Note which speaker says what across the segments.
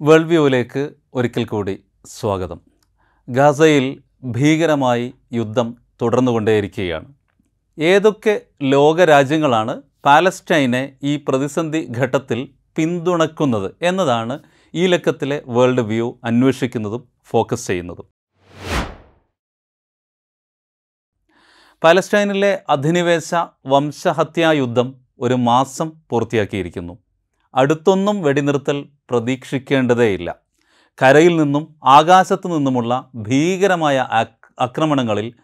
Speaker 1: World വ്യൂവിലേക്ക് ഒരിക്കൽ കൂടി സ്വാഗതം. ഗാസയിൽ ഭീകരമായി യുദ്ധം തുടർന്നുകൊണ്ടേയിരിക്കുകയാണ്. ഏതൊക്കെ ലോകരാജ്യങ്ങളാണ് പാലസ്റ്റൈനെ ഈ പ്രതിസന്ധി ഘട്ടത്തിൽ പിന്തുണക്കുന്നത് എന്നതാണ് ഈ ലക്കത്തിലെ വേൾഡ് വ്യൂ അന്വേഷിക്കുന്നതും ഫോക്കസ് ചെയ്യുന്നതും. പാലസ്റ്റൈനിലെ അധിനിവേശ വംശഹത്യാ യുദ്ധം ഒരു മാസം പൂർത്തിയാക്കിയിരിക്കുന്നു. അടുത്തൊന്നും വെടിനിർത്തൽ പ്രതീക്ഷിക്കേണ്ടതേയില്ല. കരയിൽ നിന്നും ആകാശത്തു നിന്നുമുള്ള ഭീകരമായ ആക്രമണങ്ങളിൽ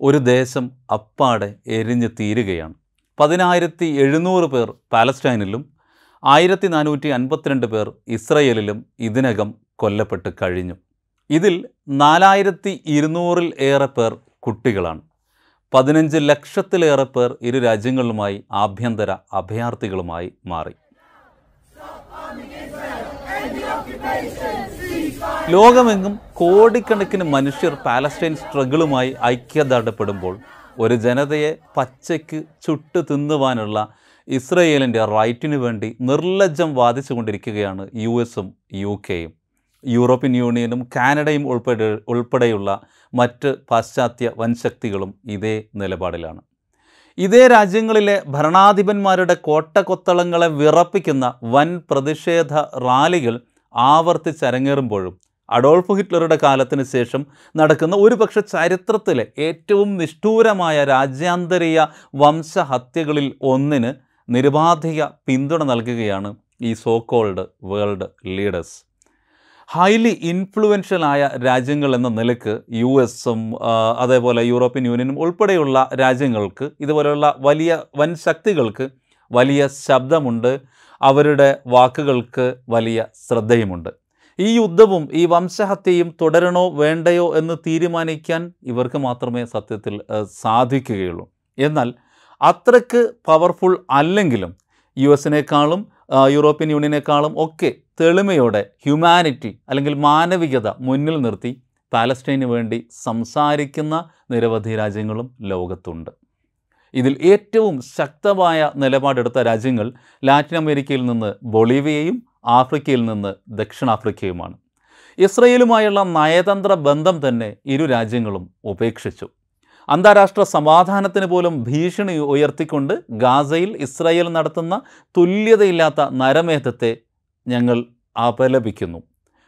Speaker 1: ഒരു ദേശം അപ്പാടെ എരിഞ്ഞു തീരുകയാണ് പതിനായിരത്തി എഴുന്നൂറ് പേർ പാലസ്റ്റൈനിലും ആയിരത്തി നാനൂറ്റി അൻപത്തിരണ്ട് പേർ ഇസ്രയേലിലും ഇതിനകം കൊല്ലപ്പെട്ട് കഴിഞ്ഞു. ഇതിൽ നാലായിരത്തി ഇരുന്നൂറിൽ ഏറെ പേർ കുട്ടികളാണ്. പതിനഞ്ച് ലക്ഷത്തിലേറെ പേർ ഇരു രാജ്യങ്ങളിലുമായി ആഭ്യന്തര അഭയാർത്ഥികളുമായി മാറി. ലോകമെങ്ങും കോടിക്കണക്കിന് മനുഷ്യർ പാലസ്റ്റൈൻ സ്ട്രഗിളുമായി ഐക്യദാർഢ്യപ്പെടുമ്പോൾ ഒരു ജനതയെ പച്ചയ്ക്ക് ചുട്ടു തിന്നുവാനുള്ള ഇസ്രയേലിന്റെ റൈറ്റിനു വേണ്ടി നിർലജ്ജം വാദിച്ചുകൊണ്ടിരിക്കുകയാണ് യു എസും യു കെയും. യൂറോപ്യൻ യൂണിയനും കാനഡയും ഉൾപ്പെടെ ഉൾപ്പെടെയുള്ള മറ്റ് പാശ്ചാത്യ വൻശക്തികളും ഇതേ നിലപാടിലാണ്. ഇതേ രാജ്യങ്ങളിലെ ഭരണാധിപന്മാരുടെ കോട്ടകൊത്തളങ്ങളെ വിറപ്പിക്കുന്ന വൻ പ്രതിഷേധ റാലികൾ ആവർത്തിച്ചരങ്ങേറുമ്പോഴും അഡോൾഫ് ഹിറ്റ്ലറുടെ കാലത്തിന് ശേഷം നടക്കുന്ന ഒരുപക്ഷെ ചരിത്രത്തിലെ ഏറ്റവും നിഷ്ഠൂരമായ രാജ്യാന്തരീയ വംശഹത്യകളിൽ ഒന്നിന് നിരുപാധിക പിന്തുണ നൽകുകയാണ് ഈ so called world leaders highly influential ആയ രാജ്യങ്ങൾ എന്ന നിലയ്ക്ക് യു എസും അതേപോലെ യൂറോപ്യൻ യൂണിയനും ഉൾപ്പെടെയുള്ള രാജ്യങ്ങൾക്ക് ഇതുപോലെയുള്ള വലിയ വൻ ശക്തികൾക്ക് വലിയ ശബ്ദമുണ്ട്. അവരുടെ വാക്കുകൾക്ക് വലിയ ശ്രദ്ധയുമുണ്ട്. ഈ യുദ്ധവും ഈ വംശഹത്യയും തുടരണോ വേണ്ടയോ എന്ന് തീരുമാനിക്കാൻ ഇവർക്ക് മാത്രമേ സത്യത്തിൽ സാധിക്കുകയുള്ളൂ. എന്നാൽ അത്രയ്ക്ക് പവർഫുൾ അല്ലെങ്കിലും യു എസിനേക്കാളും യൂറോപ്യൻ യൂണിയനേക്കാളും ഒക്കെ തെളിമയോടെ ഹ്യൂമാനിറ്റി അല്ലെങ്കിൽ മാനവികത മുന്നിൽ നിർത്തി പാലസ്റ്റൈന് വേണ്ടി സംസാരിക്കുന്ന നിരവധി രാജ്യങ്ങളും ലോകത്തുണ്ട്. ഇതിൽ ഏറ്റവും ശക്തമായ നിലപാടെടുത്ത രാജ്യങ്ങൾ ലാറ്റിൻ അമേരിക്കയിൽ നിന്ന് ബൊളീവിയയും ആഫ്രിക്കയിൽ നിന്ന് ദക്ഷിണാഫ്രിക്കയുമാണ്. ഇസ്രയേലുമായുള്ള നയതന്ത്ര ബന്ധം തന്നെ ഇരു രാജ്യങ്ങളും ഉപേക്ഷിച്ചു. അന്താരാഷ്ട്ര സമാധാനത്തിന് പോലും ഭീഷണി ഉയർത്തിക്കൊണ്ട് ഗാസയിൽ ഇസ്രായേൽ നടത്തുന്ന തുല്യതയില്ലാത്ത നരമേധത്തെ ഞങ്ങൾ അപലപിക്കുന്നു.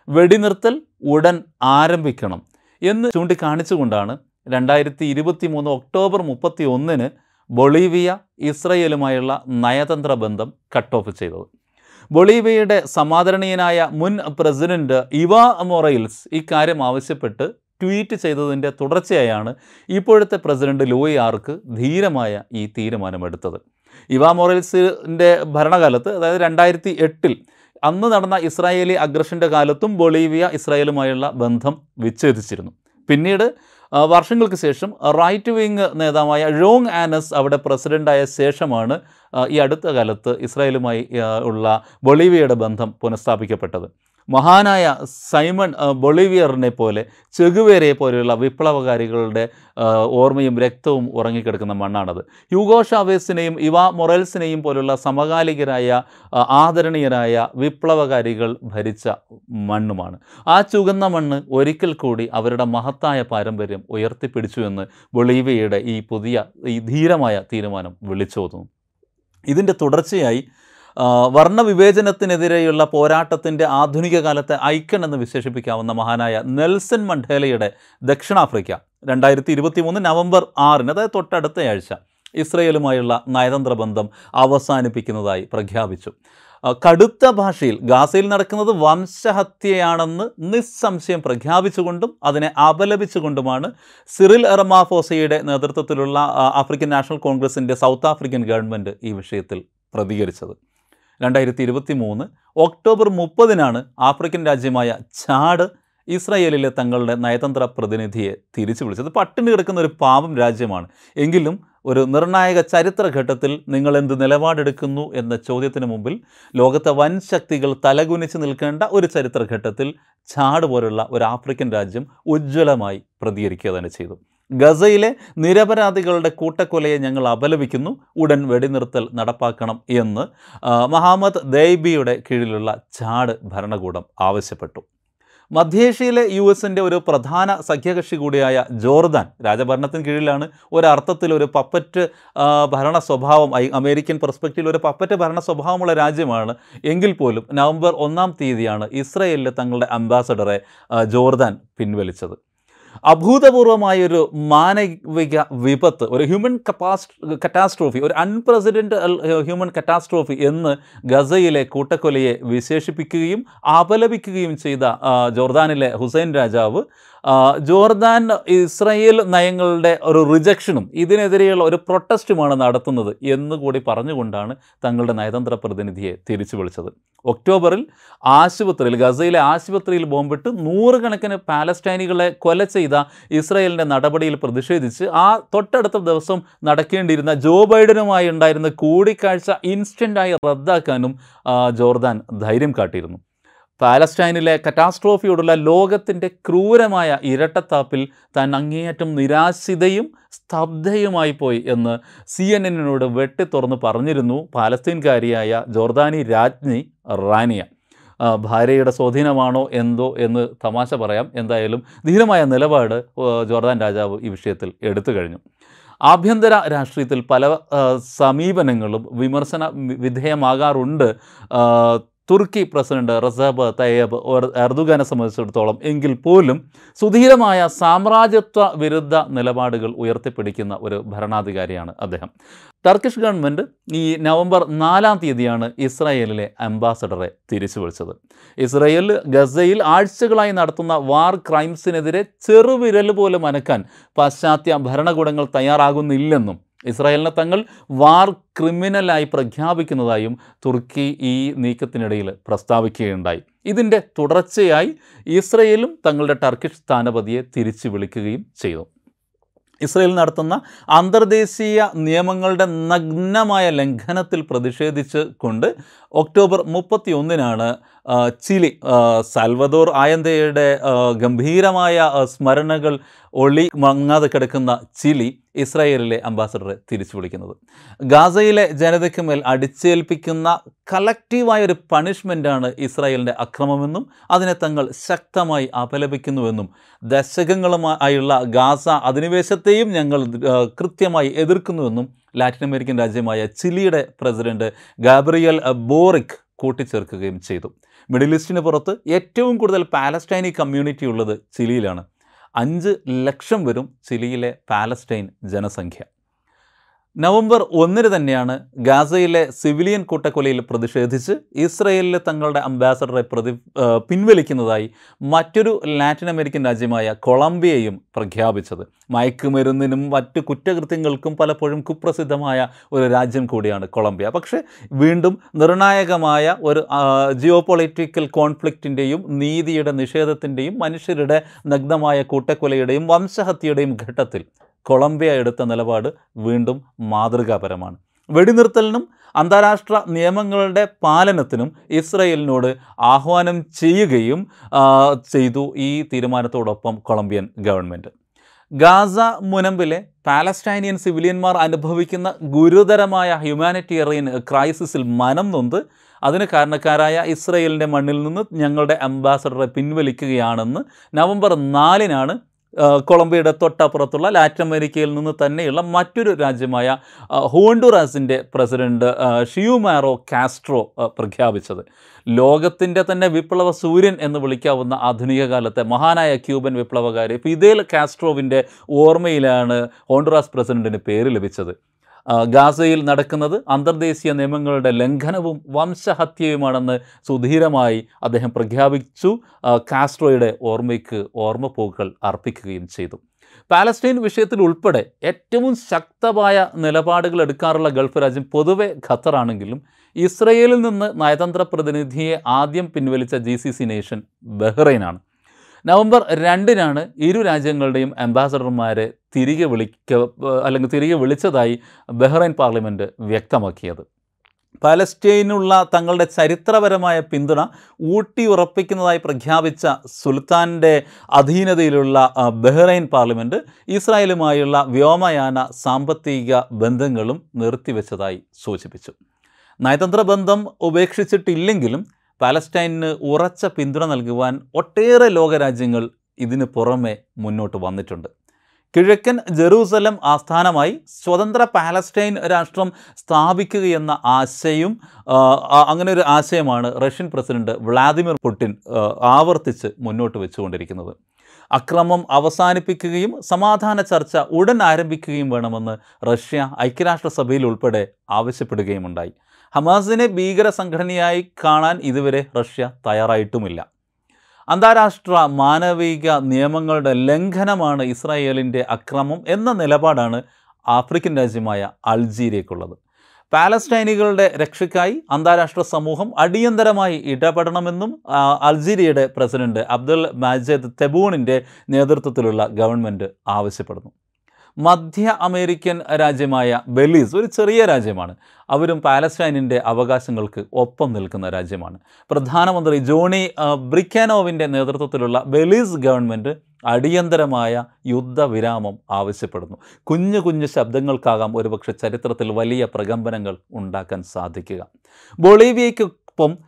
Speaker 1: വെടിനിർത്തൽ ഉടൻ ആരംഭിക്കണം എന്ന് ചൂണ്ടിക്കാണിച്ചുകൊണ്ടാണ് രണ്ടായിരത്തി ഇരുപത്തി മൂന്ന് ഒക്ടോബർ മുപ്പത്തി ഒന്നിന് ബൊളീവിയ ഇസ്രയേലുമായുള്ള നയതന്ത്ര ബന്ധം കട്ട് ഓഫ് ചെയ്തത്. ബൊളീവിയയുടെ സമാദരണീയനായ മുൻ പ്രസിഡന്റ് ഇവ മൊറൈൽസ് ഇക്കാര്യം ആവശ്യപ്പെട്ട് ട്വീറ്റ് ചെയ്തതിന്റെ തുടർച്ചയായാണ് ഇപ്പോഴത്തെ പ്രസിഡന്റ് ലൂയി ആർക്ക് ധീരമായ ഈ തീരുമാനമെടുത്തത്. ഇവാ മൊറൈൽസിന്റെ ഭരണകാലത്ത് അതായത് രണ്ടായിരത്തി എട്ടിൽ അന്ന് നടന്ന ഇസ്രായേലി അഗ്രഷന്റെ കാലത്തും ബൊളീവിയ ഇസ്രായേലുമായുള്ള ബന്ധം വിച്ഛേദിച്ചിരുന്നു. പിന്നീട് വർഷങ്ങൾക്ക് ശേഷം റൈറ്റ് വിങ് നേതാവായ ഴോങ് ആനസ് അവിടെ പ്രസിഡന്റായ ശേഷമാണ് ഈ അടുത്ത കാലത്ത് ഇസ്രായേലുമായി ഉള്ള ബൊളീവിയയുടെ ബന്ധം പുനഃസ്ഥാപിക്കപ്പെട്ടത്. മഹാനായ സൈമൺ ബൊളിവിയറിനെ പോലെ ചെഗുവേരയെ പോലെയുള്ള വിപ്ലവകാരികളുടെ ഓർമ്മയും രക്തവും ഉറങ്ങിക്കിടക്കുന്ന മണ്ണാണത്. ഹ്യൂഗോ ഷാവേസിനെയും ഇവ മൊറൽസിനെയും പോലുള്ള സമകാലികരായ ആദരണീയരായ വിപ്ലവകാരികൾ ഭരിച്ച മണ്ണുമാണ്. ആ ചുകന്ന മണ്ണ് ഒരിക്കൽ കൂടി അവരുടെ മഹത്തായ പാരമ്പര്യം ഉയർത്തിപ്പിടിച്ചു എന്ന് ബൊളീവിയയുടെ ഈ പുതിയ ഈ ധീരമായ തീരുമാനം വിളിച്ചോതുന്നു. ഇതിന്റെ തുടർച്ചയായി വർണവിവേചനത്തിനെതിരെയുള്ള പോരാട്ടത്തിന്റെ ആധുനിക കാലത്തെ ഐക്കൺ എന്ന് വിശേഷിപ്പിക്കാവുന്ന മഹാനായ നെൽസൺ മണ്ടേലയുടെ ദക്ഷിണാഫ്രിക്ക. രണ്ടായിരത്തി ഇരുപത്തി മൂന്ന് നവംബർ ആറിന് അതായത് തൊട്ടടുത്ത ആഴ്ച ഇസ്രയേലുമായുള്ള നയതന്ത്ര ബന്ധം അവസാനിപ്പിക്കുന്നതായി പ്രഖ്യാപിച്ചു. കടുത്ത ഭാഷയിൽ ഗാസയിൽ നടക്കുന്നത് വംശഹത്യയാണെന്ന് നിസ്സംശയം പ്രഖ്യാപിച്ചുകൊണ്ടും അതിനെ അപലപിച്ചുകൊണ്ടുമാണ് സിറിൽ എറമാഫോസയുടെ നേതൃത്വത്തിലുള്ള ആഫ്രിക്കൻ നാഷണൽ കോൺഗ്രസിന്റെ സൗത്ത് ആഫ്രിക്കൻ ഗവൺമെന്റ് ഈ വിഷയത്തിൽ പ്രതികരിച്ചത്. രണ്ടായിരത്തി ഇരുപത്തി മൂന്ന് ഒക്ടോബർ മുപ്പതിനാണ് ആഫ്രിക്കൻ രാജ്യമായ ചാഡ് ഇസ്രായേലിലെ തങ്ങളുടെ നയതന്ത്ര പ്രതിനിധിയെ തിരിച്ചു വിളിച്ചത്. പട്ടിണി കിടക്കുന്ന ഒരു പാവം രാജ്യമാണ്. എങ്കിലും ഒരു നിർണായക ചരിത്രഘട്ടത്തിൽ നിങ്ങൾ എന്ത് നിലപാടെടുക്കുന്നു എന്ന ചോദ്യത്തിന് മുമ്പിൽ ലോകത്തെ വൻ ശക്തികൾ തലകുനിച്ച് നിൽക്കേണ്ട ഒരു ചരിത്രഘട്ടത്തിൽ ചാട് പോലുള്ള ഒരു ആഫ്രിക്കൻ രാജ്യം ഉജ്ജ്വലമായി പ്രതികരിക്കുക തന്നെ ചെയ്തു. ഗസയിലെ നിരപരാധികളുടെ കൂട്ടക്കൊലയെ ഞങ്ങൾ അപലപിക്കുന്നു. ഉടൻ വെടിനിർത്തൽ നടപ്പാക്കണം എന്ന് മഹമ്മദ് ദൈബിയുടെ കീഴിലുള്ള ചാട് ഭരണകൂടം ആവശ്യപ്പെട്ടു. മധ്യേഷ്യയിലെ യു എസിന്റെ ഒരു പ്രധാന സഖ്യകക്ഷി കൂടിയായ ജോർദാൻ രാജഭരണത്തിന് കീഴിലാണ് ഒരർത്ഥത്തിൽ ഒരു പപ്പറ്റ് ഭരണ സ്വഭാവം അമേരിക്കൻ പെർസ്പെക്റ്റീവിൽ ഒരു പപ്പറ്റ് ഭരണ സ്വഭാവമുള്ള രാജ്യമാണ്. എങ്കിൽ പോലും നവംബർ ഒന്നാം തീയതിയാണ് ഇസ്രയേലിലെ തങ്ങളുടെ അംബാസഡറെ ജോർദാൻ പിൻവലിച്ചത്. അഭൂതപൂർവമായൊരു മാനവിക വിപത്ത് ഒരു ഹ്യൂമൻ കപ്പാസ് കറ്റാസ്ട്രോഫി ഒരു അൺപ്രസിഡന്റ് ഹ്യൂമൻ കറ്റാസ്ട്രോഫി എന്ന് ഗസയിലെ കൂട്ടക്കൊലയെ വിശേഷിപ്പിക്കുകയും അപലപിക്കുകയും ചെയ്ത ജോർദാനിലെ ഹുസൈൻ രാജാവ് ജോർദാൻ ഇസ്രയേൽ നയങ്ങളുടെ ഒരു റിജക്ഷനും ഇതിനെതിരെയുള്ള ഒരു പ്രൊട്ടസ്റ്റുമാണ് നടത്തുന്നത് എന്നുകൂടി പറഞ്ഞുകൊണ്ടാണ് തങ്ങളുടെ നയതന്ത്ര പ്രതിനിധിയെ തിരിച്ചു വിളിച്ചത്. ഒക്ടോബറിൽ ആശുപത്രിയിൽ ഗസയിലെ ആശുപത്രിയിൽ ബോംബിട്ട് നൂറുകണക്കിന് പാലസ്റ്റൈനികളെ കൊല ചെയ്ത ഇസ്രയേലിന്റെ നടപടിയിൽ പ്രതിഷേധിച്ച് ആ തൊട്ടടുത്ത ദിവസം നടക്കേണ്ടിയിരുന്ന ജോ ബൈഡനുമായി ഉണ്ടായിരുന്ന കൂടിക്കാഴ്ച ഇൻസ്റ്റന്റായി റദ്ദാക്കാനും ജോർദാൻ ധൈര്യം കാട്ടിയിരുന്നു. പാലസ്റ്റൈനിലെ കറ്റാസ്ട്രോഫിയോടുള്ള ലോകത്തിന്റെ ക്രൂരമായ ഇരട്ടത്താപ്പിൽ താൻ അങ്ങേയറ്റം നിരാശിതയും സ്തബ്ധയുമായി പോയി എന്ന് സി എൻ എന്നിനോട് വെട്ടിത്തുറന്ന് പറഞ്ഞിരുന്നു പാലസ്തീൻകാരിയായ ജോർദാനി രാജ്ഞി റാനിയ. ഭാര്യയുടെ സ്വാധീനമാണോ എന്തോ എന്ന് തമാശ പറയാം. എന്തായാലും ധീരമായ നിലപാട് ജോർദാൻ രാജാവ് ഈ വിഷയത്തിൽ എടുത്തു കഴിഞ്ഞു. ആഭ്യന്തര രാഷ്ട്രീയത്തിൽ പല സമീപനങ്ങളും വിമർശന വിധേയമാകാറുണ്ട്. തുർക്കി പ്രസിഡന്റ് റസബ് തയ്യബ് എർദുഗാനെ സംബന്ധിച്ചിടത്തോളം എങ്കിൽ പോലും സുധീരമായ സാമ്രാജ്യത്വ വിരുദ്ധ നിലപാടുകൾ ഉയർത്തിപ്പിടിക്കുന്ന ഒരു ഭരണാധികാരിയാണ് അദ്ദേഹം. ടർക്കിഷ് ഗവൺമെന്റ് ഈ നവംബർ നാലാം തീയതിയാണ് ഇസ്രായേലിലെ അംബാസഡറെ തിരിച്ചു വിളിച്ചത്. ഇസ്രായേൽ ഗസയിൽ ആഴ്ചകളായി നടത്തുന്ന വാർ ക്രൈംസിനെതിരെ ചെറുവിരൽ പോലും അനക്കാൻ പാശ്ചാത്യ ഭരണകൂടങ്ങൾ തയ്യാറാകുന്നില്ലെന്നും ഇസ്രായേലിനെ തങ്ങൾ വാർ ക്രിമിനലായി പ്രഖ്യാപിക്കുന്നതായും തുർക്കി ഈ നീക്കത്തിനിടയിൽ പ്രസ്താവിക്കുകയുണ്ടായി. ഇതിന്റെ തുടർച്ചയായി ഇസ്രയേലും തങ്ങളുടെ ടർക്കിഷ് സ്ഥാനപതിയെ തിരിച്ചു വിളിക്കുകയും ചെയ്തു. ഇസ്രയേൽ നടത്തുന്ന അന്തർദേശീയ നിയമങ്ങളുടെ നഗ്നമായ ലംഘനത്തിൽ പ്രതിഷേധിച്ച് കൊണ്ട് ഒക്ടോബർ മുപ്പത്തി ഒന്നിനാണ് ചിലി സാൽവദോർ ആയന്തയുടെ ഗംഭീരമായ സ്മരണകൾ ഒളി മങ്ങാതെ കിടക്കുന്ന ചിലി ഇസ്രായേലിലെ അംബാസഡറെ തിരിച്ചു വിളിക്കുന്നത്. ഗാസയിലെ ജനതയ്ക്ക് മേൽ അടിച്ചേൽപ്പിക്കുന്ന കളക്റ്റീവായ ഒരു പണിഷ്മെന്റാണ് ഇസ്രായേലിന്റെ അക്രമമെന്നും അതിനെ തങ്ങൾ ശക്തമായി അപലപിക്കുന്നുവെന്നും ദശകങ്ങളുമായുള്ള ഗാസ അധിനിവേശത്തെയും ഞങ്ങൾ കൃത്യമായി എതിർക്കുന്നുവെന്നും ലാറ്റിൻ അമേരിക്കൻ രാജ്യമായ ചിലിയുടെ പ്രസിഡന്റ് ഗാബ്രിയൽ ബോറിക് കൂട്ടിച്ചേർക്കുകയും ചെയ്തു. മിഡിൽ ഈസ്റ്റിന് പുറത്ത് ഏറ്റവും കൂടുതൽ പാലസ്റ്റൈനി കമ്മ്യൂണിറ്റി ഉള്ളത് ചിലിയിലാണ് അഞ്ച് ലക്ഷം വരും ചിലിയിലെ പാലസ്റ്റൈൻ ജനസംഖ്യ. നവംബർ ഒന്നിന് തന്നെയാണ് ഗാസയിലെ സിവിലിയൻ കൂട്ടക്കൊലയിൽ പ്രതിഷേധിച്ച് ഇസ്രയേലിലെ തങ്ങളുടെ അംബാസഡറെ പ്രതി പിൻവലിക്കുന്നതായി മറ്റൊരു ലാറ്റിൻ അമേരിക്കൻ രാജ്യമായ കൊളംബിയയും പ്രഖ്യാപിച്ചത്. മയക്കുമരുന്നിനും മറ്റു കുറ്റകൃത്യങ്ങൾക്കും പലപ്പോഴും കുപ്രസിദ്ധമായ ഒരു രാജ്യം കൂടിയാണ് കൊളംബിയ. പക്ഷേ വീണ്ടും നിർണായകമായ ഒരു ജിയോ പൊളിറ്റിക്കൽ കോൺഫ്ലിക്റ്റിന്റെയും നീതിയുടെ നിഷേധത്തിന്റെയും മനുഷ്യരുടെ നഗ്നമായ കൂട്ടക്കൊലയുടെയും വംശഹത്യയുടെയും ഘട്ടത്തിൽ കൊളംബിയ എടുത്ത നിലപാട് വീണ്ടും മാതൃകാപരമാണ്. വെടിനിർത്തലിനും അന്താരാഷ്ട്ര നിയമങ്ങളുടെ പാലനത്തിനും ഇസ്രയേലിനോട് ആഹ്വാനം ചെയ്യുകയും ചെയ്തു ഈ തീരുമാനത്തോടൊപ്പം കൊളംബിയൻ ഗവൺമെന്റ് ഗാസ മുനമ്പിലെ പാലസ്റ്റൈനിയൻ സിവിലിയന്മാർ അനുഭവിക്കുന്ന ഗുരുതരമായ ഹ്യൂമാനിറ്റേറിയൻ ക്രൈസിസിൽ മനം നൊന്ത് അതിന് കാരണക്കാരായ ഇസ്രയേലിന്റെ മണ്ണിൽ നിന്ന് ഞങ്ങളുടെ അംബാസഡറെ പിൻവലിക്കുകയാണെന്ന് നവംബർ നാലിനാണ് കൊളംബിയയുടെ തൊട്ടപ്പുറത്തുള്ള ലാറ്റിൻ അമേരിക്കയിൽ നിന്ന് തന്നെയുള്ള മറ്റൊരു രാജ്യമായ ഹോണ്ടുറാസിന്റെ പ്രസിഡന്റ് ഷിയുമാറോ കാസ്ട്രോ പ്രഖ്യാപിച്ചത്. ലോകത്തിന്റെ തന്നെ വിപ്ലവ സൂര്യൻ എന്ന് വിളിക്കാവുന്ന ആധുനിക കാലത്തെ മഹാനായ ക്യൂബൻ വിപ്ലവകാരി. ഫിദേൽ കാസ്ട്രോവിന്റെ ഓർമ്മയിലാണ് ഹോണ്ടുറാസ് പ്രസിഡന്റിന് പേര് ലഭിച്ചത്. ഗാസയിൽ നടക്കുന്നത് അന്തർദേശീയ നിയമങ്ങളുടെ ലംഘനവും വംശഹത്യയുമാണെന്ന് സുധീരമായി അദ്ദേഹം പ്രഖ്യാപിച്ചു. കാസ്ട്രോയുടെ ഓർമ്മയ്ക്ക് ഓർമ്മപ്പൂക്കൾ അർപ്പിക്കുകയും ചെയ്തു. പാലസ്തീൻ വിഷയത്തിൽ ഉൾപ്പെടെ ഏറ്റവും ശക്തമായ നിലപാടുകൾ എടുക്കാറുള്ള ഗൾഫ് രാജ്യം പൊതുവെ ഖത്തറാണെങ്കിലും ഇസ്രയേലിൽ നിന്ന് നയതന്ത്ര പ്രതിനിധിയെ ആദ്യം പിൻവലിച്ച ജി സി സി നേഷൻ ബഹ്റൈനാണ്. നവംബർ രണ്ടിനാണ് ഇരു രാജ്യങ്ങളുടെയും അംബാസഡർമാരെ തിരികെ വിളിക്ക അല്ലെങ്കിൽ തിരികെ വിളിച്ചതായി ബഹ്റൈൻ പാർലമെന്റ് വ്യക്തമാക്കിയത്. പാലസ്റ്റീനുള്ള തങ്ങളുടെ ചരിത്രപരമായ പിന്തുണ ഊട്ടിയുറപ്പിക്കുന്നതായി പ്രഖ്യാപിച്ച സുൽത്താന്റെ അധീനതയിലുള്ള ബഹ്റൈൻ പാർലമെന്റ് ഇസ്രായേലുമായുള്ള വ്യോമയാന സാമ്പത്തിക ബന്ധങ്ങളും നിർത്തിവെച്ചതായി സൂചിപ്പിച്ചു. നയതന്ത്ര ബന്ധം ഉപേക്ഷിച്ചിട്ടില്ലെങ്കിലും പാലസ്റ്റൈനിന് ഉറച്ച പിന്തുണ നൽകുവാൻ ഒട്ടേറെ ലോകരാജ്യങ്ങൾ ഇതിന് പുറമെ മുന്നോട്ട് വന്നിട്ടുണ്ട്. കിഴക്കൻ ജെറൂസലം ആസ്ഥാനമായി സ്വതന്ത്ര പാലസ്റ്റൈൻ രാഷ്ട്രം സ്ഥാപിക്കുകയെന്ന ആശയം അങ്ങനെ ഒരു ആശയമാണ് റഷ്യൻ പ്രസിഡന്റ് വ്ളാദിമിർ പുടിൻ ആവർത്തിച്ച് മുന്നോട്ട് വെച്ചുകൊണ്ടിരിക്കുന്നത്. അക്രമം അവസാനിപ്പിക്കുകയും സമാധാന ചർച്ച ഉടൻ ആരംഭിക്കുകയും വേണമെന്ന് റഷ്യ ഐക്യരാഷ്ട്രസഭയിൽ ഉൾപ്പെടെ ആവശ്യപ്പെടുകയുമുണ്ടായി. ഹമാസിനെ ഭീകര സംഘടനയായി കാണാൻ ഇതുവരെ റഷ്യ തയ്യാറായിട്ടുമില്ല. അന്താരാഷ്ട്ര മാനവിക നിയമങ്ങളുടെ ലംഘനമാണ് ഇസ്രായേലിന്റെ അക്രമം എന്ന നിലപാടാണ് ആഫ്രിക്കൻ രാജ്യമായ അൾജീരിയക്കുള്ളത്. പാലസ്റ്റൈനികളുടെ രക്ഷയ്ക്കായി അന്താരാഷ്ട്ര സമൂഹം അടിയന്തരമായി ഇടപെടണമെന്നും അൾജീരിയയുടെ പ്രസിഡന്റ് അബ്ദുൽ മാജിദ് തെബൂണിന്റെ നേതൃത്വത്തിലുള്ള ഗവൺമെന്റ് ആവശ്യപ്പെടുന്നു. മധ്യ അമേരിക്കൻ രാജ്യമായ ബെലീസ് ഒരു ചെറിയ രാജ്യമാണ്. അവരും പാലസ്റ്റൈനിന്റെ അവകാശങ്ങൾക്ക് ഒപ്പം നിൽക്കുന്ന രാജ്യമാണ്. പ്രധാനമന്ത്രി ജോണി ബ്രിക്കാനോവിന്റെ നേതൃത്വത്തിലുള്ള ബെലീസ് ഗവൺമെന്റ് അടിയന്തരമായ യുദ്ധവിരാമം ആവശ്യപ്പെടുന്നു. കുഞ്ഞു കുഞ്ഞു ശബ്ദങ്ങൾക്കാകാം ഒരുപക്ഷെ ചരിത്രത്തിൽ വലിയ പ്രകമ്പനങ്ങൾ ഉണ്ടാക്കാൻ സാധിക്കുക. ബൊളീവിയയ്ക്കൊപ്പം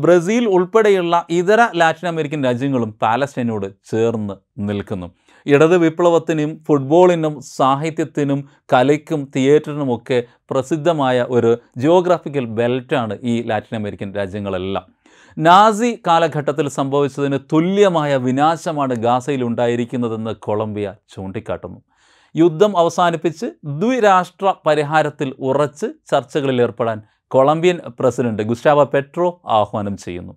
Speaker 1: ബ്രസീൽ ഉൾപ്പെടെയുള്ള ഇതര ലാറ്റിൻ അമേരിക്കൻ രാജ്യങ്ങളും പാലസ്റ്റൈനോട് ചേർന്ന് നിൽക്കുന്നു. ഇടത് വിപ്ലവത്തിനും ഫുട്ബോളിനും സാഹിത്യത്തിനും കലയ്ക്കും തിയേറ്ററിനുമൊക്കെ പ്രസിദ്ധമായ ഒരു ജിയോഗ്രാഫിക്കൽ ബെൽറ്റാണ് ഈ ലാറ്റിൻ അമേരിക്കൻ രാജ്യങ്ങളെല്ലാം. നാസി കാലഘട്ടത്തിൽ സംഭവിച്ചതിന് തുല്യമായ വിനാശമാണ് ഗാസയിൽ ഉണ്ടായിരിക്കുന്നതെന്ന് കൊളംബിയ ചൂണ്ടിക്കാട്ടുന്നു. യുദ്ധം അവസാനിപ്പിച്ച് ദ്വിരാഷ്ട്ര പരിഹാരത്തിൽ ഉറച്ച് ചർച്ചകളിൽ ഏർപ്പെടാൻ കൊളംബിയൻ പ്രസിഡന്റ് ഗുസ്റ്റാവ പെട്രോ ആഹ്വാനം ചെയ്യുന്നു.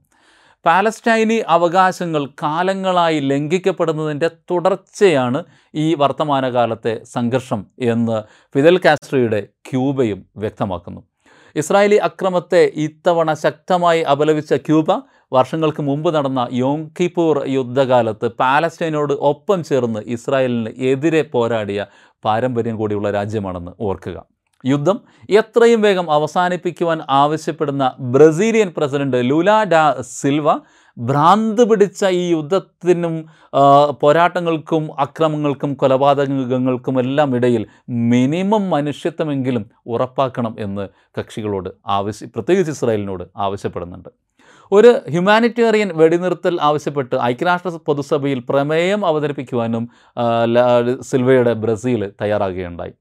Speaker 1: പാലസ്റ്റൈനി അവകാശങ്ങൾ കാലങ്ങളായി ലംഘിക്കപ്പെടുന്നതിന്റെ തുടർച്ചയാണ് ഈ വർത്തമാനകാലത്തെ സംഘർഷം എന്ന് ഫിദൽ കാസ്ട്രോയുടെ ക്യൂബയും വ്യക്തമാക്കുന്നു. ഇസ്രായേലി അക്രമത്തെ ഇത്തവണ ശക്തമായി അപലപിച്ച ക്യൂബ വർഷങ്ങൾക്ക് മുമ്പ് നടന്ന യോങ്കിപൂർ യുദ്ധകാലത്ത് പാലസ്റ്റൈനോട് ഒപ്പം ചേർന്ന് ഇസ്രായേലിന് എതിരെ പോരാടിയ പാരമ്പര്യം കൂടിയുള്ള രാജ്യമാണെന്ന് ഓർക്കുക. യുദ്ധം. എത്രയും വേഗം അവസാനിപ്പിക്കുവാൻ ആവശ്യപ്പെടുന്ന Brazilian president Lula da Silva ഭ്രാന്ത് പിടിച്ച ഈ യുദ്ധത്തിനും പോരാട്ടങ്ങൾക്കും അക്രമങ്ങൾക്കും കൊലപാതകങ്ങൾക്കും എല്ലാം ഇടയിൽ മിനിമം മനുഷ്യത്വമെങ്കിലും ഉറപ്പാക്കണം എന്ന് കക്ഷികളോട് ആവശ്യ പ്രത്യേകിച്ച് ഇസ്രായേലിനോട് ആവശ്യപ്പെടുന്നുണ്ട്. ഒരു ഹ്യൂമാനിറ്റേറിയൻ വെടിനിർത്തൽ ആവശ്യപ്പെട്ട് ഐക്യരാഷ്ട്ര പൊതുസഭയിൽ പ്രമേയം അവതരിപ്പിക്കുവാനും സിൽവയുടെ ബ്രസീൽ തയ്യാറാകുകയുണ്ടായി.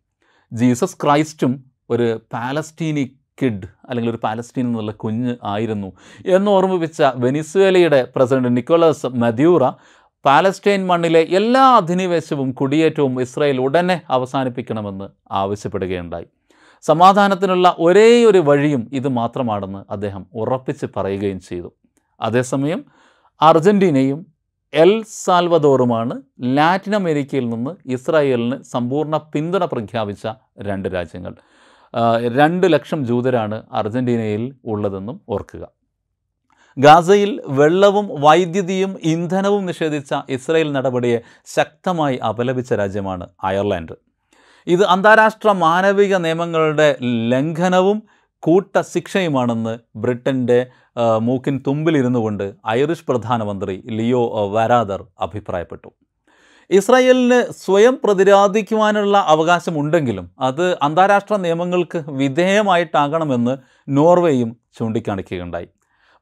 Speaker 1: ജീസസ് ക്രൈസ്റ്റും ഒരു പാലസ്റ്റീനി കിഡ് അല്ലെങ്കിൽ ഒരു പാലസ്റ്റീൻ എന്നുള്ള കുഞ്ഞ് ആയിരുന്നു. എന്ന് ഓർമ്മിപ്പിച്ച വെനിസ്വേലയുടെ പ്രസിഡന്റ് നിക്കോളസ് മദ്യൂറ പാലസ്റ്റൈൻ മണ്ണിലെ എല്ലാ അധിനിവേശവും കുടിയേറ്റവും ഇസ്രായേൽ ഉടനെ അവസാനിപ്പിക്കണമെന്ന് ആവശ്യപ്പെടുകയുണ്ടായി. സമാധാനത്തിനുള്ള ഒരേ ഒരു വഴിയും ഇത് മാത്രമാണെന്ന് അദ്ദേഹം ഉറപ്പിച്ച് പറയുകയും ചെയ്തു. അതേസമയം അർജന്റീനയും എൽ സാൽവദോറുമാണ് ലാറ്റിൻ അമേരിക്കയിൽ നിന്ന് ഇസ്രായേലിന് സമ്പൂർണ പിന്തുണ പ്രഖ്യാപിച്ച രണ്ട് രാജ്യങ്ങൾ. രണ്ട് ലക്ഷം ജൂതരാണ് അർജന്റീനയിൽ ഉള്ളതെന്നും ഓർക്കുക. ഗാസയിൽ വെള്ളവും വൈദ്യുതിയും ഇന്ധനവും നിഷേധിച്ച ഇസ്രായേൽ നടപടിയെ ശക്തമായി അപലപിച്ച രാജ്യമാണ് അയർലാൻഡ്. ഇത് അന്താരാഷ്ട്ര മാനവിക നിയമങ്ങളുടെ ലംഘനവും കൂട്ട ശിക്ഷയുമാണെന്ന് ബ്രിട്ടന്റെ മൂക്കിൻ തുമ്പിലിരുന്നു കൊണ്ട് ഐറിഷ് പ്രധാനമന്ത്രി ലിയോ വരാദർ അഭിപ്രായപ്പെട്ടു. ഇസ്രായേലിന് സ്വയം പ്രതിരോധിക്കുവാനുള്ള അവകാശമുണ്ടെങ്കിലും അത് അന്താരാഷ്ട്ര നിയമങ്ങൾക്ക് വിധേയമായിട്ടാകണമെന്ന് നോർവേയും ചൂണ്ടിക്കാണിക്കുകയുണ്ടായി.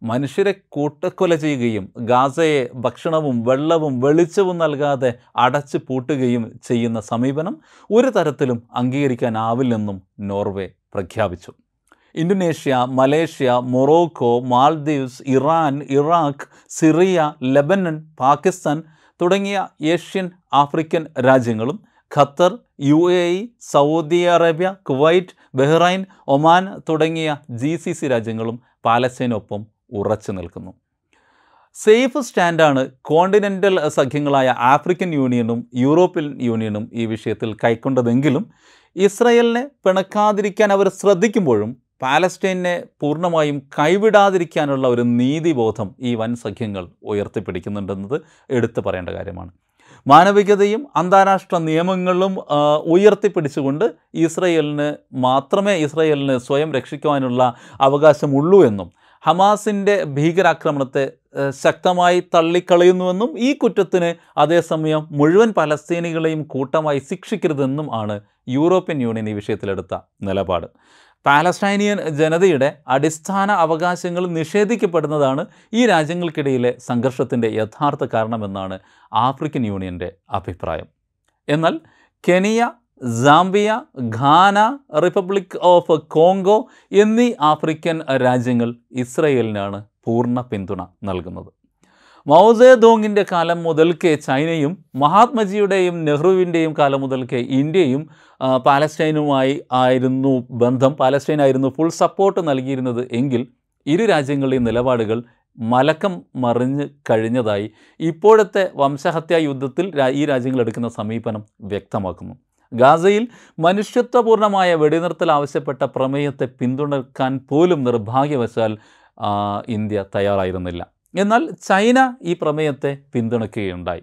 Speaker 1: മനുഷ്യരെ കൂട്ടക്കൊല ചെയ്യുകയും ഗാസയെ ഭക്ഷണവും വെള്ളവും വെളിച്ചവും നൽകാതെ അടച്ചു പൂട്ടുകയും ചെയ്യുന്ന സമീപനം ഒരു തരത്തിലും അംഗീകരിക്കാനാവില്ലെന്നും നോർവേ പ്രഖ്യാപിച്ചു. Indonesia Malaysia Morocco Maldives Iran Iraq Syria Lebanon Pakistan തുടങ്ങിയ ഏഷ്യൻ ആഫ്രിക്കൻ രാജ്യങ്ങളും Qatar U A E Saudi Arabia Kuwait Bahrain Oman തുടങ്ങിയ ജി സി സി രാജ്യങ്ങളും പാലസ്തീനൊപ്പം ഉറച്ചു നിൽക്കുന്നു. സേഫ് സ്റ്റാൻഡാണ് കോണ്ടിനെന്റൽ സഖ്യങ്ങളായ ആഫ്രിക്കൻ യൂണിയനും യൂറോപ്യൻ യൂണിയനും ഈ വിഷയത്തിൽ കൈക്കൊണ്ടതെങ്കിലും ഇസ്രയേലിനെ പിണക്കാതിരിക്കാൻ അവർ ശ്രദ്ധിക്കുമ്പോഴും പാലസ്റ്റൈനെ പൂർണമായും കൈവിടാതിരിക്കാനുള്ള ഒരു നീതിബോധം ഈ വൻ സഖ്യങ്ങൾ ഉയർത്തിപ്പിടിക്കുന്നുണ്ടെന്നത് എടുത്തു പറയേണ്ട കാര്യമാണ്. മാനവികതയും അന്താരാഷ്ട്ര നിയമങ്ങളും ഉയർത്തിപ്പിടിച്ചുകൊണ്ട് ഇസ്രയേലിന് മാത്രമേ ഇസ്രയേലിന് സ്വയം രക്ഷിക്കുവാനുള്ള അവകാശമുള്ളൂ എന്നും ഹമാസിന്റെ ഭീകരാക്രമണത്തെ ശക്തമായി തള്ളിക്കളയുന്നുവെന്നും ഈ കുറ്റത്തിന് അതേസമയം മുഴുവൻ പലസ്തീനികളെയും കൂട്ടമായി ശിക്ഷിക്കരുതെന്നും ആണ് യൂറോപ്യൻ യൂണിയൻ ഈ വിഷയത്തിലെടുത്ത നിലപാട്. പാലസ്തീനിയൻ ജനതയുടെ അടിസ്ഥാന അവകാശങ്ങൾ നിഷേധിക്കപ്പെടുന്നതാണ് ഈ രാജ്യങ്ങൾക്കിടയിലെ സംഘർഷത്തിന്റെ യഥാർത്ഥ കാരണമെന്നാണ് ആഫ്രിക്കൻ യൂണിയന്റെ അഭിപ്രായം. എന്നാൽ Kenya Zambia Ghana Republic of Congo എന്നീ ആഫ്രിക്കൻ രാജ്യങ്ങൾ ഇസ്രയേലിനാണ് പൂർണ പിന്തുണ നൽകുന്നത്. മൗസേദോങ്ങിന്റെ കാലം മുതൽക്കേ ചൈനയും മഹാത്മജിയുടെയും നെഹ്റുവിന്റെയും കാലം മുതൽക്കേ ഇന്ത്യയും പാലസ്റ്റൈനുമായി ആയിരുന്നു ബന്ധം. പാലസ്റ്റൈനായിരുന്നു ഫുൾ സപ്പോർട്ട് നൽകിയിരുന്നത്. എങ്കിൽ ഇരു രാജ്യങ്ങളുടെയും നിലപാടുകൾ മലക്കം മറിഞ്ഞ് കഴിഞ്ഞതായി ഇപ്പോഴത്തെ വംശഹത്യാ യുദ്ധത്തിൽ ഈ രാജ്യങ്ങൾ എടുക്കുന്ന സമീപനം വ്യക്തമാക്കുന്നു. ഗാസയിൽ മനുഷ്യത്വപൂർണമായ വെടിനിർത്തൽ ആവശ്യപ്പെട്ട പ്രമേയത്തെ പിന്തുണക്കാൻ പോലും നിർഭാഗ്യവശാൽ ഇന്ത്യ തയ്യാറായിരുന്നില്ല. എന്നാൽ ചൈന ഈ പ്രമേയത്തെ പിന്തുണയ്ക്കുകയുണ്ടായി.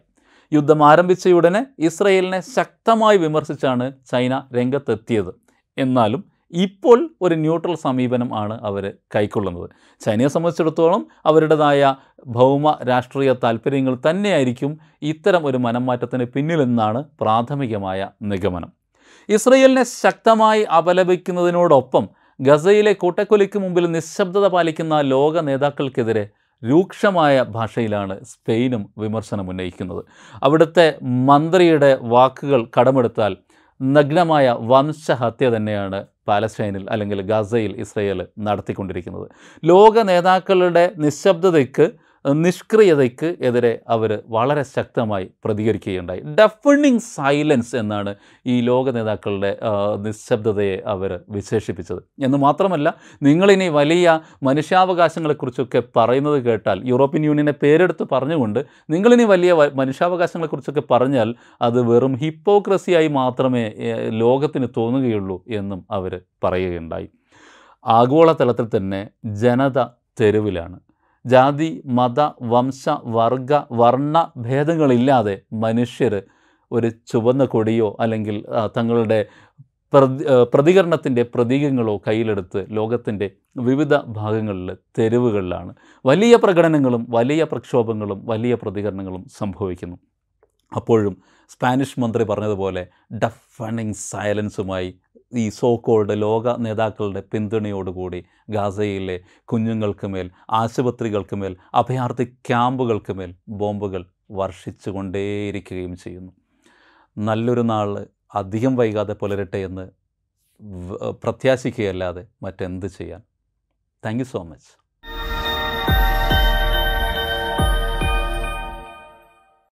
Speaker 1: യുദ്ധം ആരംഭിച്ചയുടനെ ഇസ്രയേലിനെ ശക്തമായി വിമർശിച്ചാണ് ചൈന രംഗത്തെത്തിയത്. എന്നാലും ഇപ്പോൾ ഒരു ന്യൂട്രൽ സമീപനം ആണ് അവർ കൈക്കൊള്ളുന്നത്. ചൈനയെ സംബന്ധിച്ചിടത്തോളം അവരുടേതായ ഭൗമ രാഷ്ട്രീയ താല്പര്യങ്ങൾ തന്നെയായിരിക്കും ഇത്തരം ഒരു മനംമാറ്റത്തിന് പിന്നിലെന്നാണ് പ്രാഥമികമായ നിഗമനം. ഇസ്രയേലിനെ ശക്തമായി അപലപിക്കുന്നതിനോടൊപ്പം ഗസയിലെ കൂട്ടക്കൊലയ്ക്ക് മുമ്പിൽ നിശബ്ദത പാലിക്കുന്ന ലോക നേതാക്കൾക്കെതിരെ രൂക്ഷമായ ഭാഷയിലാണ് സ്പെയിനും വിമർശനം ഉന്നയിക്കുന്നത്. അവിടുത്തെ മന്ത്രിയുടെ വാക്കുകൾ കടമെടുത്താൽ നഗ്നമായ വംശഹത്യ തന്നെയാണ് പാലസ്റ്റൈനിൽ അല്ലെങ്കിൽ ഗസയിൽ ഇസ്രയേൽ നടത്തിക്കൊണ്ടിരിക്കുന്നത്. ലോക നേതാക്കളുടെ നിശബ്ദതയ്ക്ക് നിഷ്ക്രിയതയ്ക്ക് എതിരെ അവർ വളരെ ശക്തമായി പ്രതികരിക്കുകയുണ്ടായി. ഡെഫണിങ് സൈലൻസ് എന്നാണ് ഈ ലോക നേതാക്കളുടെ നിശബ്ദതയെ അവർ വിശേഷിപ്പിച്ചത്. എന്ന് മാത്രമല്ല നിങ്ങളിനി വലിയ മനുഷ്യാവകാശങ്ങളെക്കുറിച്ചൊക്കെ പറയുന്നത് കേട്ടാൽ യൂറോപ്യൻ യൂണിയനെ പേരെടുത്ത് പറഞ്ഞുകൊണ്ട് നിങ്ങളിനി വലിയ മനുഷ്യാവകാശങ്ങളെക്കുറിച്ചൊക്കെ പറഞ്ഞാൽ അത് വെറും ഹിപ്പോക്രസിയായി മാത്രമേ ലോകത്തിന് തോന്നുകയുള്ളൂ എന്നും അവർ പറയുകയുണ്ടായി. ആഗോളതലത്തിൽ തന്നെ ജനത തെരുവിലാണ്. ജാതി മത വംശ വർഗ വർണ ഭേദങ്ങളില്ലാതെ മനുഷ്യർ ഒരു ചുവന്ന കൊടിയോ അല്ലെങ്കിൽ തങ്ങളുടെ പ്രതി പ്രതികരണത്തിന്റെ പ്രതീകങ്ങളോ കയ്യിലെടുത്ത് ലോകത്തിന്റെ വിവിധ ഭാഗങ്ങളിൽ തെരുവുകളിലാണ്. വലിയ പ്രകടനങ്ങളും വലിയ പ്രക്ഷോഭങ്ങളും വലിയ പ്രതികരണങ്ങളും സംഭവിക്കുന്നു. അപ്പോഴും സ്പാനിഷ് മന്ത്രി പറഞ്ഞതുപോലെ ഡഫണിങ് സൈലൻസുമായി ഈ സോ കോൾഡ് ലോക നേതാക്കളുടെ പിന്തുണയോടുകൂടി ഗാസയിലെ കുഞ്ഞുങ്ങൾക്ക് മേൽ ആശുപത്രികൾക്ക് മേൽ അഭയാർത്ഥി ക്യാമ്പുകൾക്ക് മേൽ ബോംബുകൾ വർഷിച്ചു കൊണ്ടേയിരിക്കുകയും ചെയ്യുന്നു. നല്ലൊരു നാൾ അധികം വൈകാതെ പുലരട്ടെ എന്ന് പ്രത്യാശിക്കുകയല്ലാതെ മറ്റെന്ത് ചെയ്യാൻ? Thank you so much.